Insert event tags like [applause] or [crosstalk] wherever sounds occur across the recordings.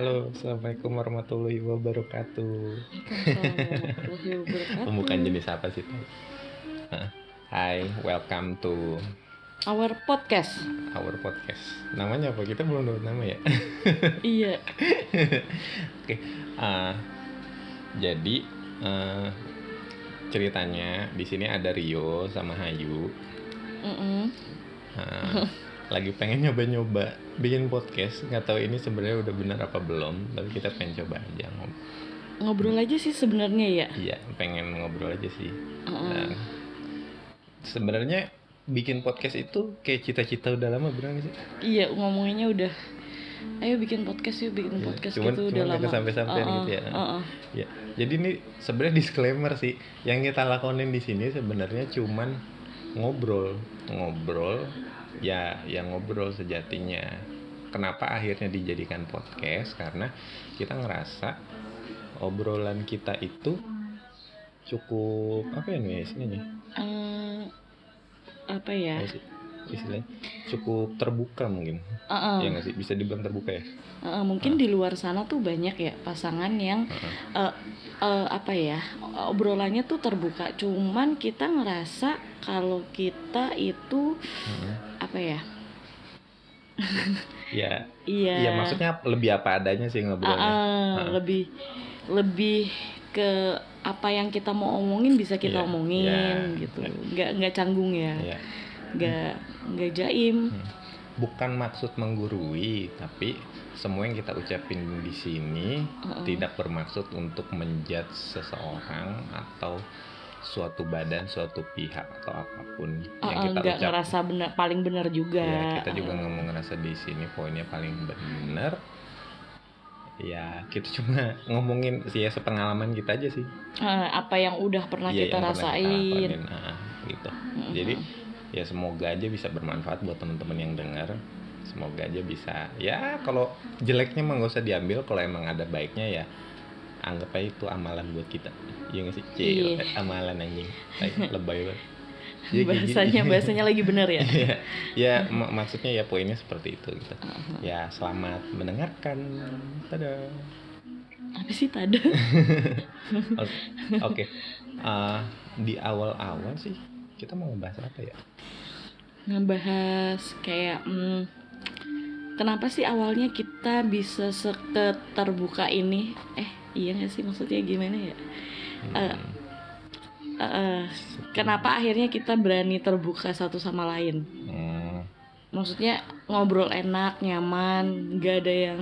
Halo, assalamualaikum warahmatullahi wabarakatuh. Warahmatullahi wabarakatuh. Pembukaan jenis apa sih? Hai, welcome to Our podcast. our podcast. Namanya apa? Kita belum dapat nama ya. iya. [laughs] Oke, ah, jadi eh, ceritanya di sini ada Rio sama Hayu. Mm-mm. Ah, lagi pengen nyoba-nyoba bikin podcast. Nggak tahu ini sebenarnya udah benar apa belum, tapi kita pengen coba aja ngob- Ngobrol aja sih sebenarnya ya. Iya, pengen ngobrol aja sih. Mm-mm. Dan sebenarnya bikin podcast itu kayak cita-cita udah lama nggak sih? Iya, ngomonginnya udah Ayo bikin podcast yuk, bikin Iya, podcast cuman- gitu cuman udah lama. kesampe-sampean Uh-uh, gitu ya. uh-uh. Ya, jadi ini sebenarnya disclaimer sih. Yang kita lakonin di sini sebenarnya cuman ngobrol, ngobrol, ya, yang ngobrol sejatinya. Kenapa akhirnya dijadikan podcast? Karena kita ngerasa obrolan kita itu cukup apa ya nih istilahnya? Eh, apa ya? Istilahnya cukup terbuka mungkin. Uh-uh, Ya nggak sih? Bisa dibilang terbuka ya? uh-uh, mungkin di luar sana tuh banyak ya pasangan yang Heeh. eh, eh, apa ya obrolannya tuh terbuka. Cuman kita ngerasa kalau kita itu Heeh. Apa ya? [laughs] Ya, Iya. Iya maksudnya lebih apa adanya sih ngobrolnya. ah, Ah. lebih lebih ke apa yang kita mau omongin bisa kita Iya, omongin iya. gitu nggak nggak canggung ya Iya. nggak nggak jaim Hmm. Bukan maksud menggurui, tapi semua yang kita ucapin di sini Heeh. tidak bermaksud untuk menjudge seseorang atau suatu badan, suatu pihak atau apa pun Ah, yang ah, kita nggak ucap. ngerasa benar paling benar juga Ya, kita juga nggak mau ngerasa di sini poinnya paling benar. Ya, kita cuma [laughs] ngomongin sih ya sepengalaman kita aja sih. Ah, apa yang udah pernah Iya, kita yang pernah rasain lakonin. Nah, gitu. Mm-mm. Jadi ya semoga aja bisa bermanfaat buat teman-teman yang dengar. Semoga aja bisa. Ya kalau jeleknya mah nggak usah diambil. Kalau emang ada baiknya ya anggap aja itu amalan buat kita. Iya nggak sih? Cil, Iya. amalan anjing. [laughs] Lebay banget. Ya, bahasanya gini. bahasanya lagi benar ya [laughs] Iya, ya mak- maksudnya ya poinnya seperti itu gitu. Ah, Ya selamat mendengarkan. Tada. apa sih tadi [laughs] Oke, Oke. Eh, di awal-awal sih kita mau ngebahas apa ya? ngebahas kayak hmm, kenapa sih awalnya kita bisa seketerbuka ini eh iya nggak sih maksudnya gimana ya Eh, Hmm, Eh, eh, kenapa akhirnya kita berani terbuka satu sama lain hmm, maksudnya ngobrol enak nyaman nggak ada yang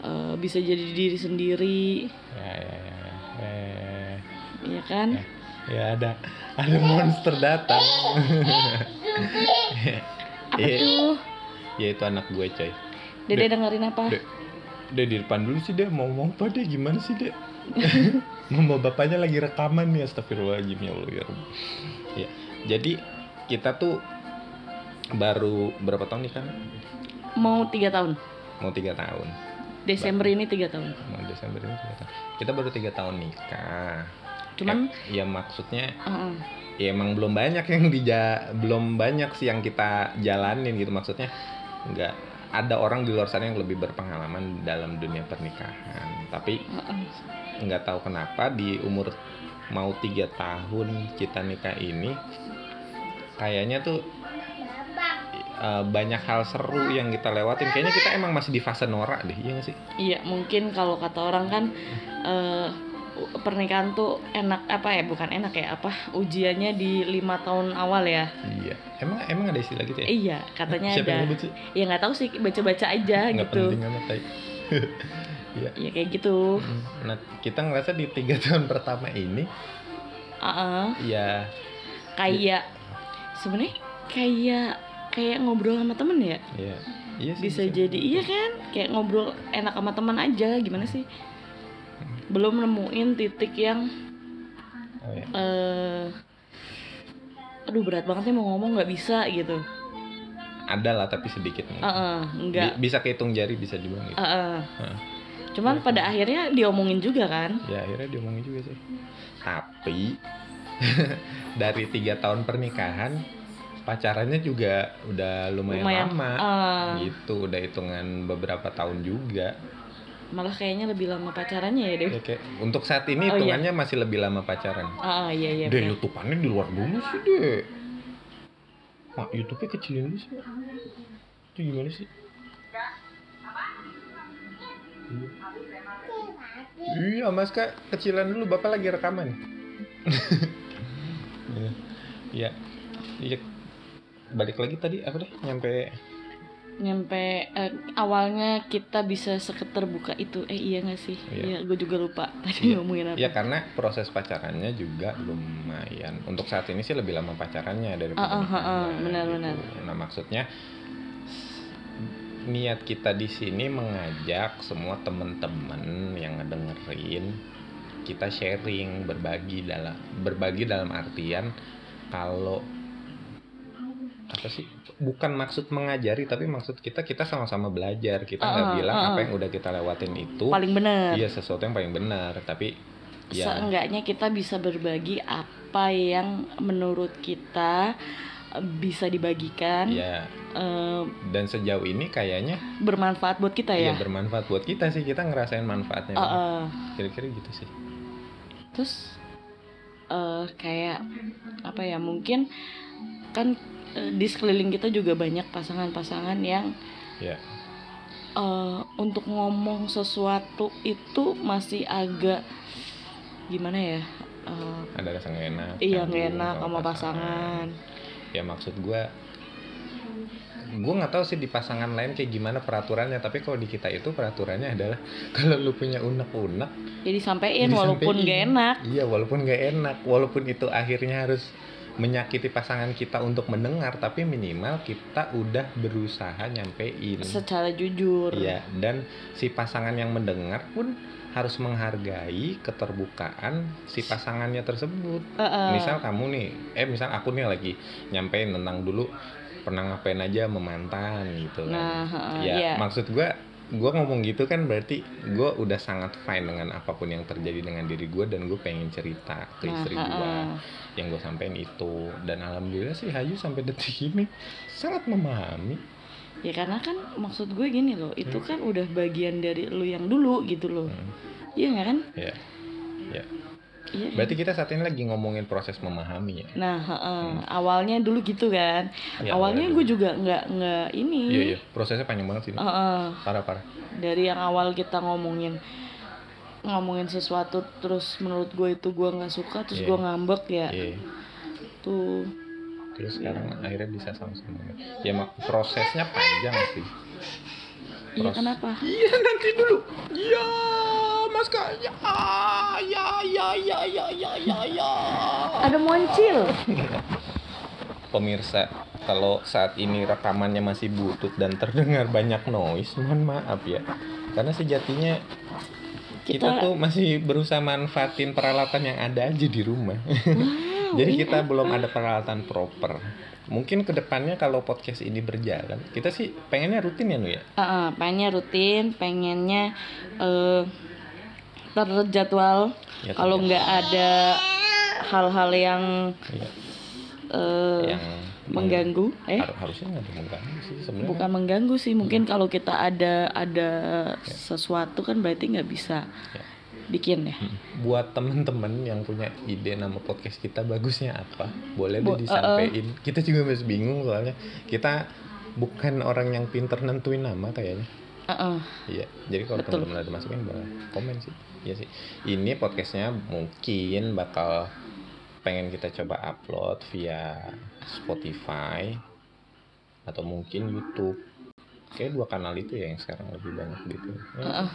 eh, bisa jadi diri sendiri ya, ya, ya, ya. Eh, ya kan ya ada ada monster datang. apa Iya. tuh ya itu anak gue coy. dede Dek. dengerin apa Dek. Dia di depan dulu sih dia mau ngomong apa deh gimana sih deh? [laughs] Mama bapaknya lagi rekaman nih astagfirullahaladzim ya Allah ya. Ya, jadi kita tuh baru berapa tahun nih kan? mau tiga tahun Mau tiga tahun. Desember ini tiga tahun Mau Desember ini tiga tahun. Kita baru tiga tahun nikah. cuman Ya, ya maksudnya eh, eh, ya emang belum banyak yang dija belum banyak sih yang kita jalanin gitu maksudnya nggak ada orang di luar sana yang lebih berpengalaman dalam dunia pernikahan. Tapi nggak tahu kenapa di umur mau tiga tahun kita nikah ini kayaknya tuh eh, banyak hal seru yang kita lewatin. Kayaknya kita emang masih di fase norak deh iya nggak sih? Iya mungkin kalau kata orang kan eh, pernikahan tuh enak apa ya bukan enak ya apa ujiannya di lima tahun awal ya? Iya. Emang emang ada istilah gitu ya? Iya katanya siapa yang ada. sih? Ya nggak tahu sih baca-baca aja nggak gitu. penting amat. [laughs] Iya. ya kayak gitu. Nah, kita ngerasa di tiga [laughs] tahun pertama ini, Heeh. ya, kayak sebenarnya kayak kayak ngobrol sama temen ya? Ya, iya sih, bisa. jadi iya kan? Kayak ngobrol enak sama teman aja gimana sih belum nemuin titik yang Oh, ya. eh aduh berat banget nih mau ngomong nggak bisa gitu Ada lah tapi sedikit. mungkin. Heeh, enggak Bi- bisa kehitung jari bisa dibilang gitu. Heeh. Heeh. cuman pada akhirnya diomongin juga kan Ya akhirnya diomongin juga sih. Tapi [laughs] dari tiga tahun pernikahan pacarannya juga udah lumayan, lumayan lama eh, gitu udah hitungan beberapa tahun juga malah kayaknya lebih lama pacarannya ya deh Ya, kayak untuk saat ini Oh, iya. hitungannya masih lebih lama pacaran. ah iya iya deh youtubeannya di luar dulu sih deh. Mak YouTube-nya kecilin dulu sih. Itu gimana sih? Iya mas kak kecilan dulu bapak lagi rekaman. [laughs] Iya. Iya. Iya. Balik lagi tadi apa deh nyampe nyampe eh, awalnya kita bisa seketerbuka itu eh iya gak sih Iya. iya gue juga lupa [laughs] tadi Iya. ngomongin apa Ya karena proses pacarannya juga lumayan. Untuk saat ini sih lebih lama pacarannya daripada Ah, ah, ah, ah, nikahnya, benar-benar. gitu. Nah maksudnya niat kita di sini mengajak semua teman-teman yang ngedengerin kita sharing berbagi dalam berbagi dalam artian kalau apa sih? Bukan maksud mengajari tapi maksud kita kita sama-sama belajar. Kita nggak ah, bilang ah, apa yang udah kita lewatin itu paling benar. Iya sesuatu yang paling benar, tapi ya. Seenggaknya kita bisa berbagi apa yang menurut kita eh, bisa dibagikan ya eh, dan sejauh ini kayaknya bermanfaat buat kita ya ya? bermanfaat buat kita sih. Kita ngerasain manfaatnya. Ah, ah. Kira-kira gitu sih. terus eh, kayak apa ya mungkin kan di sekeliling kita juga banyak pasangan-pasangan yang Ya, eh, untuk ngomong sesuatu itu masih agak gimana ya eh, ada rasa nggak enak. iya nggak enak sama pasangan. Ya maksud gua gue nggak tahu sih di pasangan lain kayak gimana peraturannya tapi kalau di kita itu peraturannya adalah [laughs] kalau lu punya unek-unek ya disampaikan ya walaupun gak enak. Iya walaupun nggak enak walaupun itu akhirnya harus menyakiti pasangan kita untuk mendengar tapi minimal kita udah berusaha nyampein secara jujur Iya, dan si pasangan yang mendengar pun harus menghargai keterbukaan si pasangannya tersebut. Eh, eh. Misal kamu nih, eh misal aku nih lagi nyampein tentang dulu pernah ngapain aja sama mantan gitu kan. nah heeh, ya, iya. maksud gua gua ngomong gitu kan berarti gua udah sangat fine dengan apa pun yang terjadi dengan diri gua dan gue pengen cerita ke Nah, istri gua yang gue sampein itu. Dan alhamdulillah sih Hayu sampai detik ini sangat memahami. Ya karena kan maksud gue gini loh itu kan udah bagian dari lu yang dulu gitu loh. Hmm. iya nggak kan? Ya ya iya? Berarti kita saat ini lagi ngomongin proses memahami ya. nah heeh. awalnya dulu gitu kan Ya, awalnya awalnya gue juga nggak nggak ini Iya iya, prosesnya panjang banget sih. ini. Heeh. Parah parah. dari yang awal kita ngomongin ngomongin sesuatu terus menurut gue itu gue nggak suka terus Iya. gue ngambek ya Iya. tuh Terus sekarang akhirnya bisa sama-sama. Ya mak prosesnya panjang sih. iya Pros- kenapa Iya nanti dulu. Iya Mas Kak. Ya ya ya ya ya ya ya ya. ada moncil Pemirsa, kalau saat ini rekamannya masih butut dan terdengar banyak noise, mohon maaf ya. Karena sejatinya kita, Kita- tuh masih berusaha manfaatin peralatan yang ada aja di rumah. wow Jadi ini kita apa? belum ada peralatan proper. Mungkin ke depannya kalau podcast ini berjalan, kita sih pengennya rutin ya Nu ya. Heeh, pengennya rutin pengennya eh terjadwal Ya, kalau nggak ada hal-hal yang Iya, eh, yang mengganggu eh Har- harusnya nggak mengganggu sih sebenarnya. bukan mengganggu sih mungkin kalau kita ada ada sesuatu kan berarti nggak bisa Ya. bikin ya Buat temen-temen yang punya ide nama podcast kita bagusnya apa, boleh Bo- deh disampaikan. Kita juga masih bingung soalnya kita bukan orang yang pinter nentuin nama kayaknya. Heeh. Iya, jadi kalau teman-teman ada masukin boleh komen sih. Iya sih. Ini podcastnya mungkin bakal pengen kita coba upload via Spotify atau mungkin YouTube. Kayak dua kanal itu ya yang sekarang lebih banyak gitu. Ya, Heeh.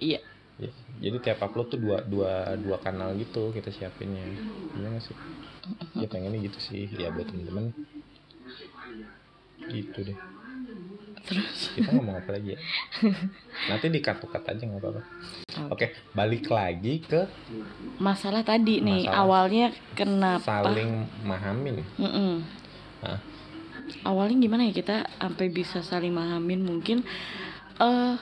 iya ya. Jadi tiap upload tuh dua dua dua kanal gitu kita siapinnya. Gimana sih? Ya pengennya gitu sih. Ya buat temen-temen gitu deh. Terus Kita ngomong apa lagi ya? [laughs] Nanti di cut aja nggak apa-apa. Oke, balik lagi ke masalah tadi nih Masalah awalnya kenapa saling mahamin. Mm-mm. Hah? Awalnya gimana ya kita sampai bisa saling mahamin mungkin eh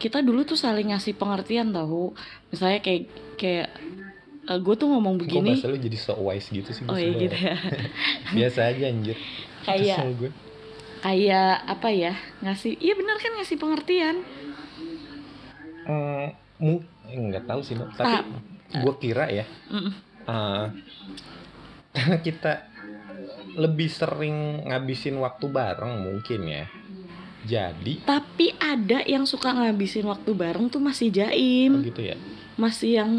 kita dulu tuh saling ngasih pengertian tahu. Misalnya kayak kayak gue tuh ngomong begini. bahasa lu jadi so wise gitu sih? Oh iya gitu ya. [laughs] Biasa aja anjir. kayak gue. Kayak apa ya ngasih iya benar kan ngasih pengertian mu- eh, nggak tahu sih, no. tapi Ah. gue kira ya, eh, karena [laughs] kita lebih sering ngabisin waktu bareng mungkin ya. Jadi tapi ada yang suka ngabisin waktu bareng tuh masih jaim gitu ya. masih yang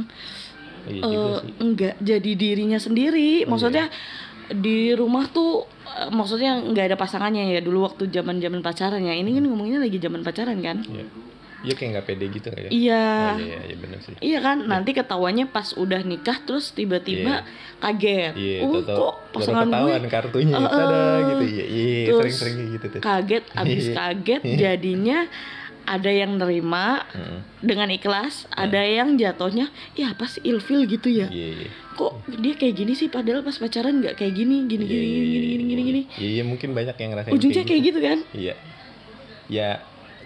Iya sih. enggak jadi dirinya sendiri Oh, maksudnya di rumah tuh maksudnya nggak ada pasangannya ya dulu waktu zaman zaman pacaran ya ini kan ngomongnya lagi zaman pacaran kan Iya. Iya kayak nggak pede gitu kayak. iya Oh, iya, iya, iya bener sih. Iya kan, nanti ketawanya pas udah nikah terus tiba-tiba kaget. Iya, oh, tahu-tahu kok baru pasangan gue kartunya, Eh, tada eh. gitu. Iya, iya, Terus sering-sering gitu tuh. kaget, abis Iya. kaget jadinya ada yang nerima Heeh. dengan ikhlas, ada yang jatuhnya ya apa sih ilfil gitu ya. Iya, iya. Kok dia kayak gini sih padahal pas pacaran nggak kayak gini, gini Iya, gini iya, gini iya, gini gini iya. gini. Iya, iya, mungkin banyak yang ngerasain Ujungnya kayak gitu kan? Iya. Ya,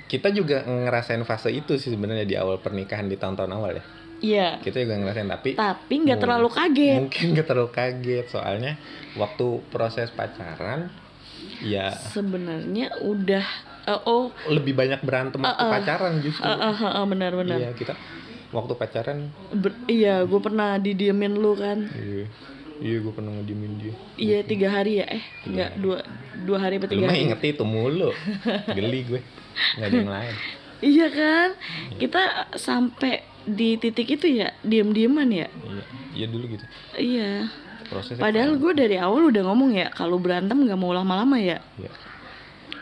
kita juga ngerasain fase itu sih sebenarnya di awal pernikahan di tahun-tahun awal ya. Iya. Kita juga ngerasain tapi Tapi nggak terlalu kaget. mungkin gak terlalu kaget soalnya waktu proses pacaran ya Sebenarnya udah eh, oh lebih banyak berantem waktu Uh-uh. pacaran justru. eh, eh, eh, eh, benar-benar. Iya, kita waktu pacaran Ber- iya, gue pernah didiemin lu kan. iya, iya gue pernah ngediemin dia. Iya tiga hari ya, eh nggak dua dua hari apa Lu tiga mah hari? inget itu mulu. Geli gue. Gak ada yang [laughs] lain. Iya kan, kita sampai di titik itu ya diem-dieman ya. Iya, iya dulu gitu. Iya. Prosesnya Padahal gue dari awal udah ngomong ya kalau berantem nggak mau lama-lama ya. Iya.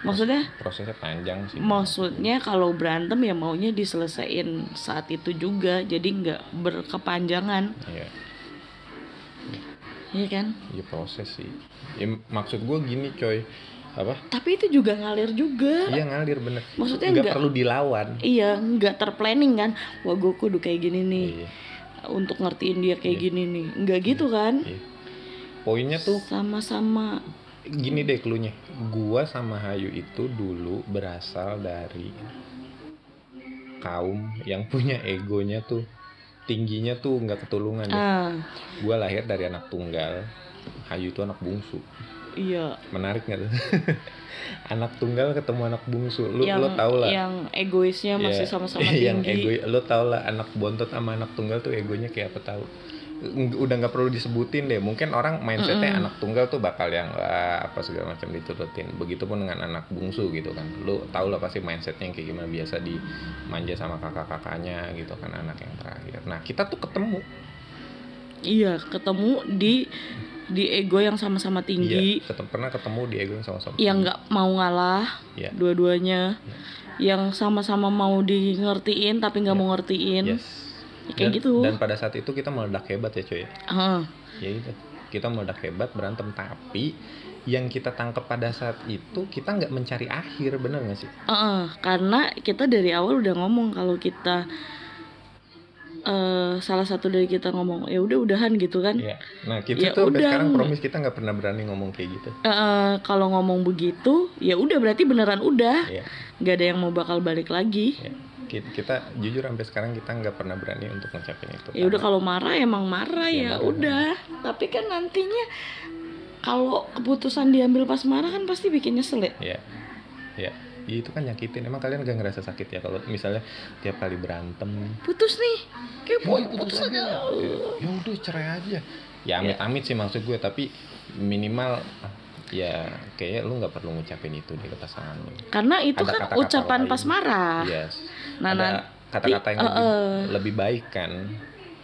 Maksudnya, prosesnya panjang sih. maksudnya kalau berantem ya maunya diselesain saat itu juga, jadi nggak berkepanjangan, Iya, iya kan? iya proses sih. Ya, maksud gue gini coy, apa? Tapi itu juga ngalir juga. Iya ngalir bener. Maksudnya nggak perlu dilawan. Iya, nggak terplanning kan? Wah gue kudu kayak gini nih. Iya, untuk ngertiin dia kayak Iya. gini nih nggak gitu kan iya. Poinnya tuh sama-sama gini deh klunya. Gua sama Hayu itu dulu berasal dari kaum yang punya egonya tuh tingginya tuh nggak ketulungan deh. ah Gua lahir dari anak tunggal. Hayu itu anak bungsu. iya Menarik nggak tuh? [laughs] anak tunggal ketemu anak bungsu. Lu yang lo tau lah. yang egoisnya masih Iya, sama-sama [laughs] yang tinggi ego lo tau lah anak bontot sama anak tunggal tuh egonya kayak apa tahu Ng- udah nggak perlu disebutin deh. Mungkin orang mindsetnya Mm-mm. anak tunggal tuh bakal yang wah apa segala macam diturutin. Begitupun dengan anak bungsu gitu kan. Lo tau lah pasti mindsetnya yang kayak gimana. Biasa dimanja sama kakak-kakaknya gitu kan anak yang terakhir. Nah kita tuh ketemu. Iya ketemu di di ego yang sama-sama tinggi. Iya ketemu, pernah ketemu di ego yang sama-sama yang nggak mau ngalah Iya. dua-duanya. Yang sama-sama mau di ngertiin tapi nggak mau ngertiin. Yes kayak dan, gitu. dan pada saat itu kita meledak hebat ya coy Ah, ya itu. Kita meledak hebat berantem. Tapi yang kita tangkap pada saat itu kita nggak mencari akhir bener nggak sih? Ah, karena kita dari awal udah ngomong kalau kita eh salah satu dari kita ngomong ya udah udahan gitu kan. Ya nah kita Ya tuh udah. sekarang promise kita nggak pernah berani ngomong kayak gitu. Eh, kalau ngomong begitu ya udah berarti beneran udah. Ya nggak ada yang mau bakal balik lagi. Ya kita, kita jujur sampai sekarang kita nggak pernah berani untuk ngucapin itu ya udah kalau marah emang marah Ya, ya marah. udah. Tapi kan nantinya kalau keputusan diambil pas marah kan pasti bikin nyesel ya? Ya ya. Ya, itu kan nyakitin. Emang kalian gak ngerasa sakit ya kalau misalnya tiap kali berantem? Putus nih. Kayak Ya, putus, putus putus aja. aja. Ya udah cerai aja. Ya. amit-amit sih maksud gue tapi minimal ya kayaknya lu nggak perlu ngucapin itu di pasangan lu karena itu Ada kan kata-kata ucapan lain. pas marah yes nah ada kata-kata yang eh, lebih, eh. lebih baik kan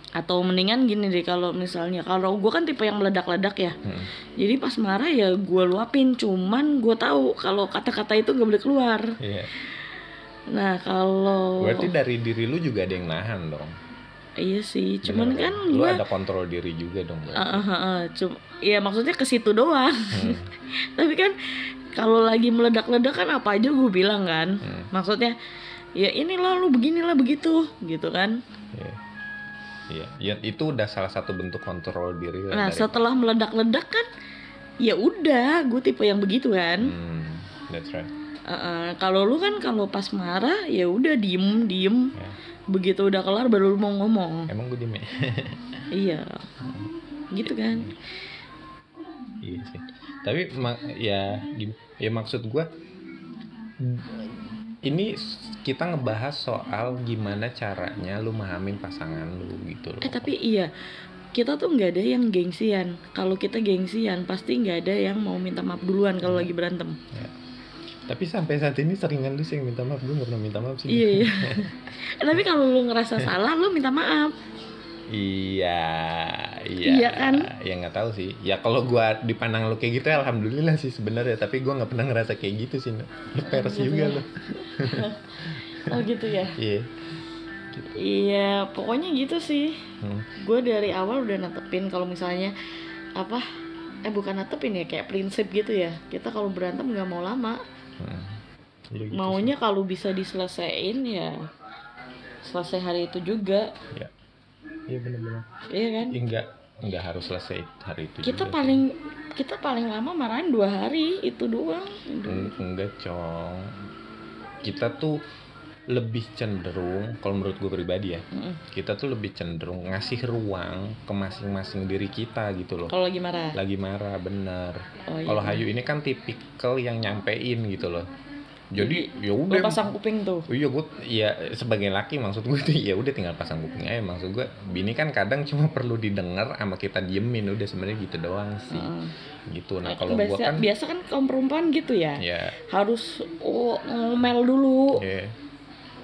atau mendingan gini deh kalau misalnya kalau gue kan tipe yang meledak-ledak ya Hmm. jadi pas marah ya gue luapin cuman gue tahu kalau kata-kata itu gak boleh keluar Iya. nah kalau berarti dari diri lu juga ada yang nahan dong iya sih cuman Bener kan lu gue ada kontrol diri juga dong berarti. Ah, ah, ah, ah. Cum- ya maksudnya ke situ doang Hmm. [laughs] tapi kan kalau lagi meledak-ledak kan apa aja gue bilang kan Hmm. maksudnya ya inilah lu beginilah begitu gitu kan Iya. Iya, ya, itu udah salah satu bentuk kontrol diri nah dari- setelah meledak-ledak kan ya udah gue tipe yang begitu kan Hmm, that's right. Uh, uh, kalau lu kan kalau pas marah ya udah diem diem Ya. Begitu udah kelar baru lu mau ngomong Emang gue diem ya? [laughs] iya gitu kan iya sih. Tapi ma- ya ya maksud gue ini kita ngebahas soal gimana caranya lu memahamin pasangan lu gitu loh Eh tapi iya, kita tuh nggak ada yang gengsian. Kalau kita gengsian, pasti nggak ada yang mau minta maaf duluan kalau lagi berantem. Tapi sampai saat ini seringan lu sih yang minta maaf gue nggak pernah minta maaf sih Iya iya. [laughs] Tapi kalau lu ngerasa salah, lu minta maaf. Iya, iya. Iya kan? Ya nggak tahu sih. Ya kalau gua dipandang lu kayak gitu, alhamdulillah sih sebenarnya. Tapi gua nggak pernah ngerasa kayak gitu sih. Lu pers gitu juga ya. lu. [laughs] Oh gitu ya. Iya. Iya, pokoknya gitu sih. Hmm. Gue dari awal udah netepin kalau misalnya apa? Eh bukan netepin ya, kayak prinsip gitu ya. Kita kalau berantem nggak mau lama. Iya gitu Maunya kalau bisa diselesaikan ya selesai hari itu juga, sih. Iya. Iya benar-benar. iya kan? Ya, enggak enggak harus selesai hari itu. Kita juga. paling kita paling lama marahin dua hari itu doang. Eng- enggak, Cong. Kita tuh lebih cenderung kalau menurut gue pribadi ya Mm-mm. kita tuh lebih cenderung ngasih ruang ke masing-masing diri kita gitu loh Kalau lagi marah. lagi marah bener Oh, iya. Kalau Hayu ini kan tipikal yang nyampein gitu loh. Jadi ya udah pasang kuping tuh. Iya gue ya sebagai laki maksud gue tuh ya udah tinggal pasang kuping aja maksud gue bini kan kadang cuma [laughs] perlu didengar sama kita diemin udah sebenarnya gitu doang sih Heeh. gitu nah Nah, kalau gue biasa, kan biasa kan kaum perempuan gitu ya. ya Harus oh, ngomel dulu. ya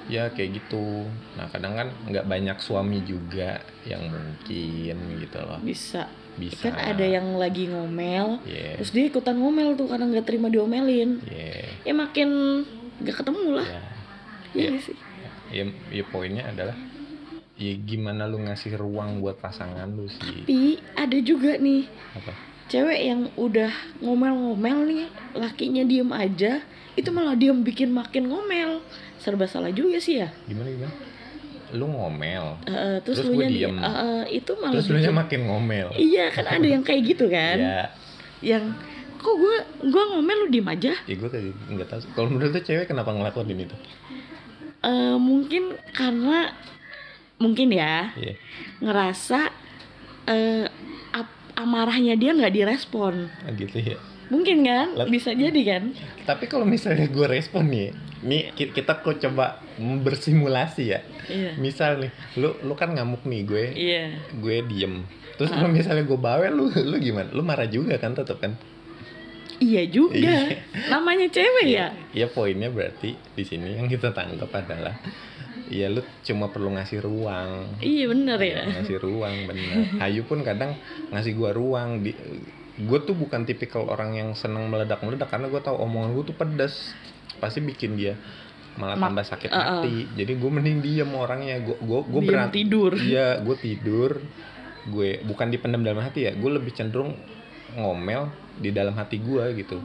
ya kayak gitu nah kadang kan nggak banyak suami juga yang mungkin gitu loh Bisa. bisa Kan ada yang lagi ngomel, ya terus dia ikutan ngomel tuh karena nggak terima diomelin. ya Ya makin nggak ketemu lah. Iya Ya. nggak sih? ya, ya poinnya adalah ya gimana lu ngasih ruang buat pasangan lu sih Tapi ada juga nih apa cewek yang udah ngomel-ngomel nih, lakinya diem aja, itu malah diem bikin makin ngomel. Serba salah juga sih ya. gimana gimana lu ngomel Eh, terus, Terus lu nya diem. itu malah terus lu nya makin ngomel Iya kan ada yang kayak gitu kan. ya Yang kok gue gua ngomel lu diem aja. ya gue kayak nggak tahu kalau menurut lu cewek kenapa ngelakuin itu Eh, mungkin karena mungkin ya Iya. ngerasa eh ap- amarahnya dia nggak direspon. Ah, gitu ya Mungkin kan? Bisa jadi kan? tapi kalau misalnya gue respon nih nih ki- kita kok coba bersimulasi ya Iya. misal nih lu lu kan ngamuk nih gue Iya. gue diem terus Ah. kalau misalnya gue bawel lu lu gimana lu marah juga kan tetep kan Iya juga. Iya. Namanya cewek ya. ya poinnya berarti di sini yang kita tangkap adalah ya lu cuma perlu ngasih ruang. Iya bener ya. ngasih ruang bener. Ayu pun kadang ngasih gua ruang. Di gue tuh bukan tipikal orang yang seneng meledak meledak karena gue tahu omongan gue tuh pedas pasti bikin dia malah Ma- tambah sakit uh-uh. hati. Jadi gue mending diem orangnya. Gue gue gue berat tidur. iya gue tidur. Gue bukan dipendam dalam hati ya. Gue lebih cenderung ngomel di dalam hati gue gitu.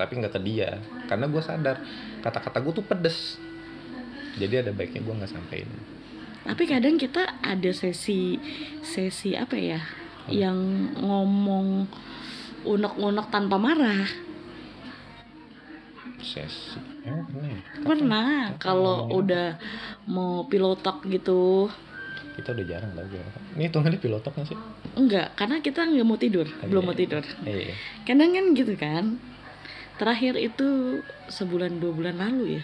Tapi nggak ke dia. Karena gue sadar kata-kata gue tuh pedes jadi ada baiknya gue nggak sampein Tapi kadang kita ada sesi sesi apa ya? Yang ngomong unek-unek tanpa marah. sesi emang pernah? Pernah kalau udah mau pilotok gitu. kita udah jarang pilotok ini hitungannya pilotok nggak sih Enggak, karena kita nggak mau tidur, belum mau tidur. iya Kadang kan gitu kan. Terakhir itu sebulan dua bulan lalu ya,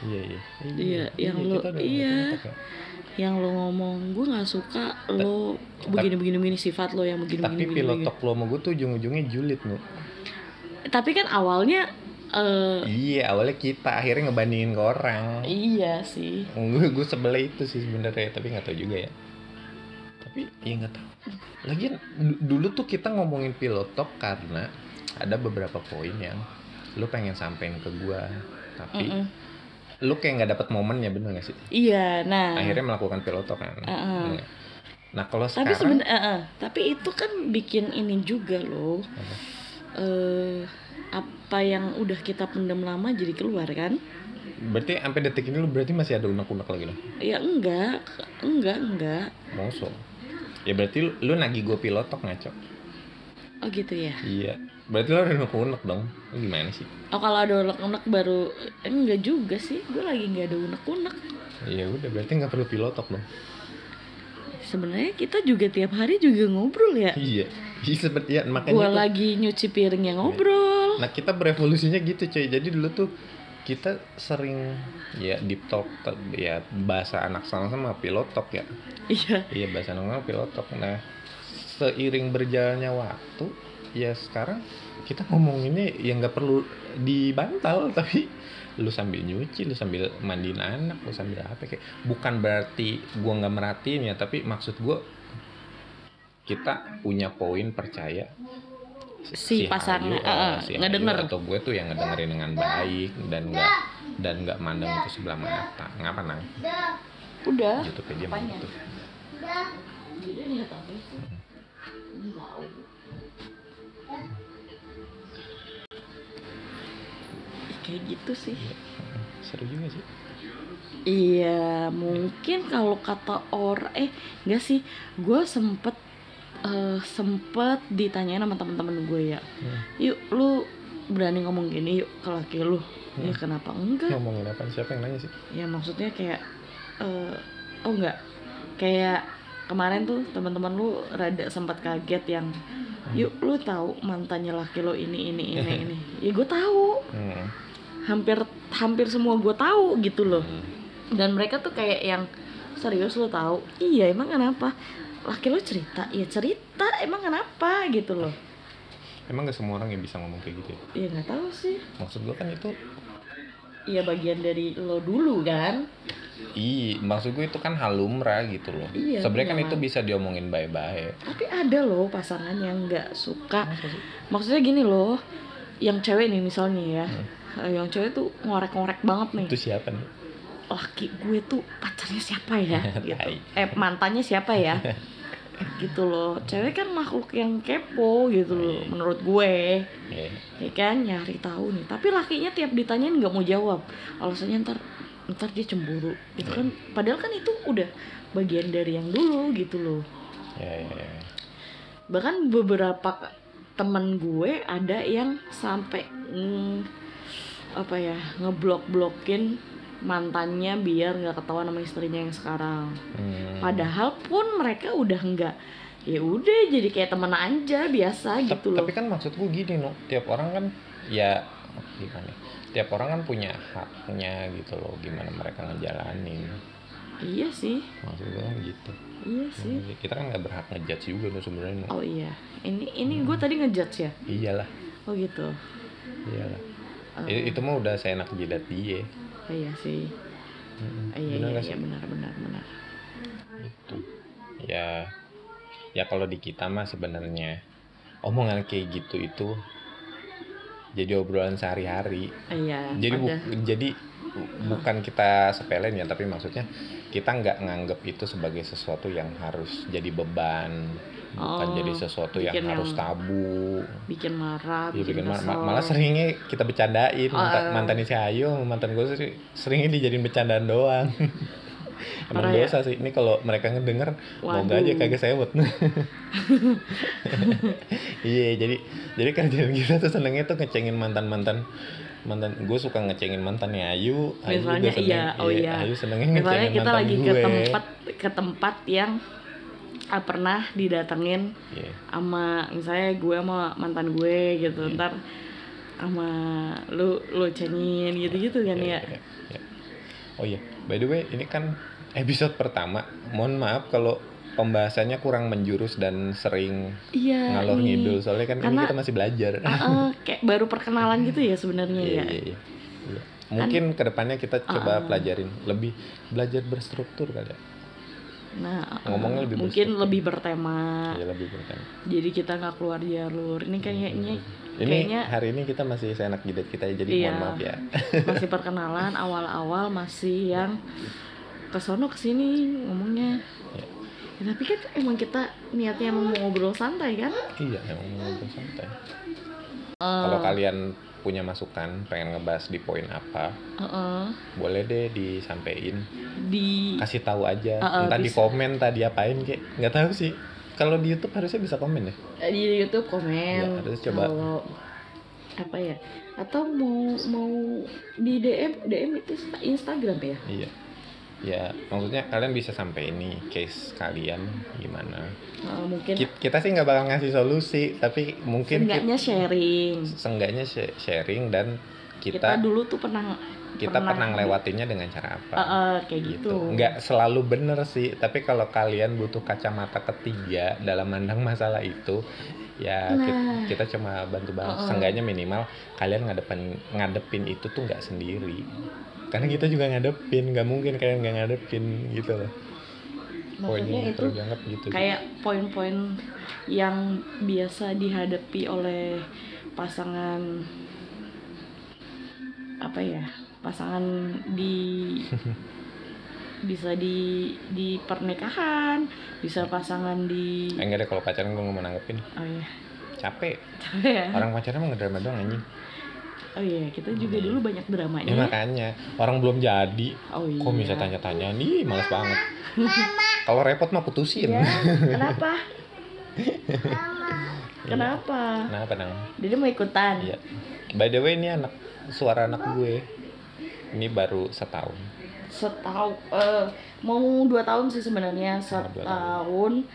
iya iya Iya, yang lu- kita udah iya. pilotok ya. yang lo ngomong gue nggak suka lo begini begini begini sifat lo yang begini tapi begini, begini, pilotok lo sama gue tuh ujung-ujungnya julid nu begini. Tapi kan awalnya eh iya awalnya kita akhirnya ngebandingin ke orang iya sih. gue gue sebelah itu sih sebenarnya tapi nggak tahu juga ya tapi ya nggak tahu lagian du- dulu tuh kita ngomongin pilotok karena ada beberapa poin yang lu pengen sampein ke gue tapi Mm-mm. Lu kayak nggak dapet momennya bener gak sih Iya, nah. akhirnya melakukan pilotok kan Uh-uh. Iya. nah kalau tapi sekarang sebenarnya tapi itu kan bikin ini juga loh. Apa? Eh apa yang udah kita pendam lama jadi keluar kan? berarti sampai detik ini lu berarti masih ada unek-unek lagi loh Ya enggak, enggak, enggak. Moso. Ya berarti lu, lu nagih gue pilotok ngaco. Oh gitu ya. Iya. Berarti lu udah unek-unek dong. Gimana sih? Oh kalau ada unek-unek baru eh, enggak juga sih. Gue lagi nggak ada unek-unek. Ya udah berarti nggak perlu pilotok dong. Sebenarnya kita juga tiap hari juga ngobrol ya. Iya. Iya seperti ya, makanya Gue lagi nyuci piringnya ngobrol. Nah kita berevolusinya gitu coy. Jadi dulu tuh kita sering ya deep talk ya bahasa anak sama pilot talk ya iya iya bahasa anak sekarang pilot talk nah seiring berjalannya waktu ya sekarang kita ngomonginnya ya nggak perlu dibantal [laughs] tapi lu sambil nyuci lu sambil mandiin anak lu sambil apa kayak bukan berarti gua nggak merhatiin ya tapi maksud gua kita punya poin percaya Si pasangan, Ayu, eh, eh, si ngedenger. Ayu atau gue tuh yang ngedengerin dengan baik dan nggak dan nggak mandang itu sebelah mata. Ngapa nang? Udah. YouTube aja gitu kayak gitu sih. Seru juga sih. Iya, mungkin kalau kata orang eh enggak sih, gue sempet eh, sempet ditanyain sama teman-teman gue ya, Hmm. yuk lu berani ngomong gini yuk ke laki lu, ya Hmm. kenapa enggak? ngomongin apa? Siapa yang nanya sih? Ya maksudnya kayak eh, oh enggak, kayak kemarin tuh teman-teman lu rada sempat kaget yang yuk lu tahu mantannya laki lo ini ini ini [laughs] ini, ya gue tahu, hmm. Hampir hampir semua gue tahu gitu loh. Hmm. dan mereka tuh kayak yang serius lo tahu? Iya emang kenapa? Laki lo cerita. Ya cerita emang kenapa? gitu loh. Emang gak semua orang yang bisa ngomong kayak gitu ya? Ya nggak tahu sih. Maksud gue kan itu iya bagian dari lo dulu kan? I maksud gue itu kan hal lumrah gitu loh. Iya, sebenarnya kan iya. itu bisa diomongin baik-baik. Tapi ada loh pasangan yang nggak suka. Sih? maksudnya gini loh yang cewek nih misalnya ya. Eh, yang cewek tuh ngorek-ngorek banget nih. Itu siapa nih? Laki gue tuh pacarnya siapa ya? [laughs] Gitu. Eh mantannya siapa ya? [laughs] Gitu loh. Cewek kan makhluk yang kepo gitu loh Iya. menurut gue. Ya ya kan nyari tahu nih. Tapi lakinya tiap ditanyain nggak mau jawab. Alasannya ntar ntar dia cemburu. Itu kan padahal kan itu udah bagian dari yang dulu gitu loh. Ya ya, ya. bahkan beberapa temen gue ada yang sampai mm, apa ya ngeblok blokin mantannya biar nggak ketahuan sama istrinya yang sekarang. Hmm. padahal pun mereka udah nggak ya udah jadi kayak temen aja biasa gitu loh. tapi kan maksud gue gini no tiap orang kan ya gimana? Tiap orang kan punya haknya gitu loh gimana mereka ngejalanin. Iya sih. Maksud gue kan gitu. Iya sih. kita kan nggak berhak ngejudge juga no sebenarnya no. Oh iya, ini ini gue tadi ngejudge ya. iyalah. Oh gitu. iyalah Eh, I- itu mah udah saya enak jidat dia oh iya sih. Mm-mm. Oh, iya Bener iya, iya sih? benar benar benar. itu ya ya kalau di kita mah sebenarnya omongan kayak gitu itu jadi obrolan sehari-hari Oh, iya. jadi bu- jadi bu- bukan kita sepelein ya tapi maksudnya kita nggak nganggap itu sebagai sesuatu yang harus jadi beban bukan Oh, jadi sesuatu yang harus yang tabu. bikin marah, Ya, bikin, bikin mar- kesel. ma- malah seringnya kita bercandain. Oh, mantan, eh. mantannya si Ayu mantan gue sih seringnya dijadiin bercandaan doang. [laughs] Emang Parah ya? dosa sih. Ini kalau mereka ngedenger moga Waduh. aja kagak sewot. [laughs] Iya jadi jadi kerjaan kita tuh senengnya tuh ngecengin mantan mantan mantan gue suka ngecengin mantannya Ayu. Ayu juga Misalnya, seneng. iya, oh iya. Ayu senengnya Misalnya ngecengin kita mantan lagi gue ke tempat ke tempat yang ah, pernah didatengin Iya. sama misalnya gue sama mantan gue gitu Iya. ntar sama lu lu cengin gitu-gitu kan Iya, ya. iya, iya. Oh iya, by the way, ini kan episode pertama. Mohon maaf kalau pembahasannya kurang menjurus dan sering Iya. ngalor nih. ngidul soalnya kan ini Karena- kita masih belajar. Ah, kayak baru perkenalan gitu ya sebenarnya Iya, ya. iya, iya. Iya. Mungkin ke depannya kita coba ah. pelajarin lebih belajar berstruktur kali ya. Nah, ah, Ngomongnya lebih mungkin lebih bertema. Iya lebih bertanya. Jadi kita nggak keluar jalur. Ini kayaknya Ini kayaknya hari ini kita masih seenak jidat kita jadi Iya. mohon maaf ya. [laughs] masih perkenalan awal-awal masih yang kesono ke sini ngomongnya. Iya. Ya, tapi kan emang kita niatnya emang mau ngobrol santai kan? iya, emang ngobrol santai. Eh, Kalau kalian punya masukan pengen ngebahas di poin apa, eh, eh, boleh deh disampaikan. di kasih tahu aja Uh, uh, entah di bisa. komen tadi apain kek nggak tahu sih kalau di YouTube harusnya bisa komen ya di YouTube komen. Ya, harus coba. Kalau apa ya? Atau mau mau di DM DM itu Insta- Instagram ya? iya ya maksudnya kalian bisa sampai ini case kalian gimana Eh, mungkin Ki- kita sih nggak bakal ngasih solusi tapi mungkin enggaknya sharing. seenggaknya sh- sharing dan kita, kita dulu tuh pernah kita pernah ngelewatinnya dengan cara apa Eh, eh, kayak gitu, nggak selalu bener sih tapi kalau kalian butuh kacamata ketiga dalam mandang masalah itu ya Nah. kita, cuma bantu bantu Uh-uh. seenggaknya minimal kalian ngadepin ngadepin itu tuh nggak sendiri karena kita juga ngadepin nggak mungkin kalian nggak ngadepin gitu loh. Poin maksudnya yang itu dianggap gitu kayak poin-poin yang biasa dihadapi oleh pasangan apa ya pasangan di [laughs] bisa di di pernikahan bisa pasangan di eh, enggak deh kalau pacaran gue nggak mau nanggepin. Oh iya. Capek. Capek ya? Orang pacaran mah ngedrama doang anjing oh iya kita juga dulu banyak ya dramanya makanya. Orang belum jadi. Oh iya. Kok bisa tanya-tanya? Nih males banget. Kalau repot mah putusin. Ya kenapa? Kenapa? Kenapa nang? Jadi mau ikutan? Iya. By the way ini anak suara anak gue. Ini baru setahun. setahun eh, mau dua tahun sih sebenarnya. Setahun.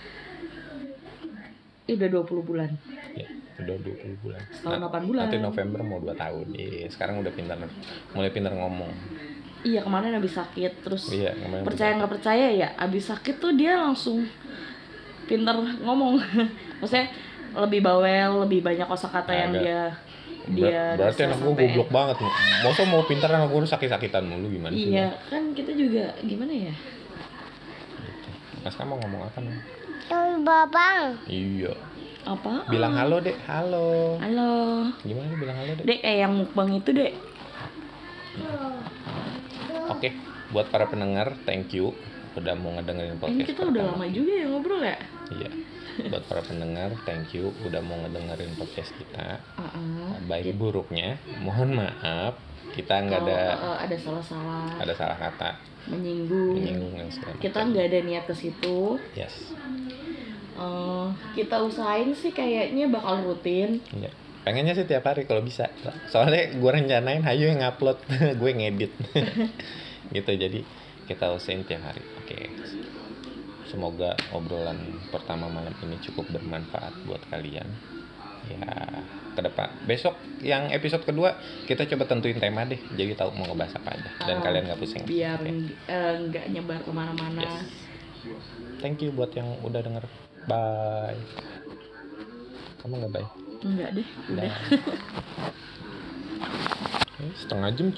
Ih, udah 20 bulan. Ya, udah 20 bulan. Setahun Nah, 8 bulan. Nanti November mau 2 tahun. Iya, sekarang udah pintar mulai pintar ngomong. iya kemarin habis sakit terus Iya, percaya nggak percaya ya habis sakit tuh dia langsung pinter ngomong [laughs] maksudnya lebih bawel lebih banyak kosakata yang Agak. dia dia berarti anak gue sampai- goblok banget. Masa mau pintar anak gue sakit-sakitan mulu gimana sih? iya kan kita juga gimana ya Mas kamu ngomong apa nih? babang Iya. Apa Bilang halo, Dek. Halo. halo Gimana sih bilang halo, Dek? dek kayak yang mukbang itu dek Oke, buat para pendengar, thank you udah mau ngedengerin ini podcast. kita udah pertama lama kita. juga ya ngobrol ya Iya. Buat para pendengar, thank you udah mau ngedengerin podcast kita. Ah, Baik buruknya, mohon maaf kita nggak ada eh, ada salah-salah ada salah kata menyinggung menyinggung dan segala kita nggak ada niat ke situ Yes. Eh, kita usahain sih kayaknya bakal rutin Iya. Pengennya sih tiap hari kalau bisa. Soalnya gue rencanain Hayu yang ngupload, [laughs] gue ngedit. [laughs] gitu jadi kita usahain tiap hari. Oke. Semoga obrolan pertama malam ini cukup bermanfaat buat kalian. Ya, ke depan. Besok yang episode kedua kita coba tentuin tema deh. Jadi tahu mau ngebahas apa aja dan Ah, kalian nggak pusing. biar Oke. eh, nggak nyebar ke mana-mana Yes. Thank you buat yang udah denger. Bye. Kamu nggak bye? enggak deh udah. [laughs] Eh, setengah jam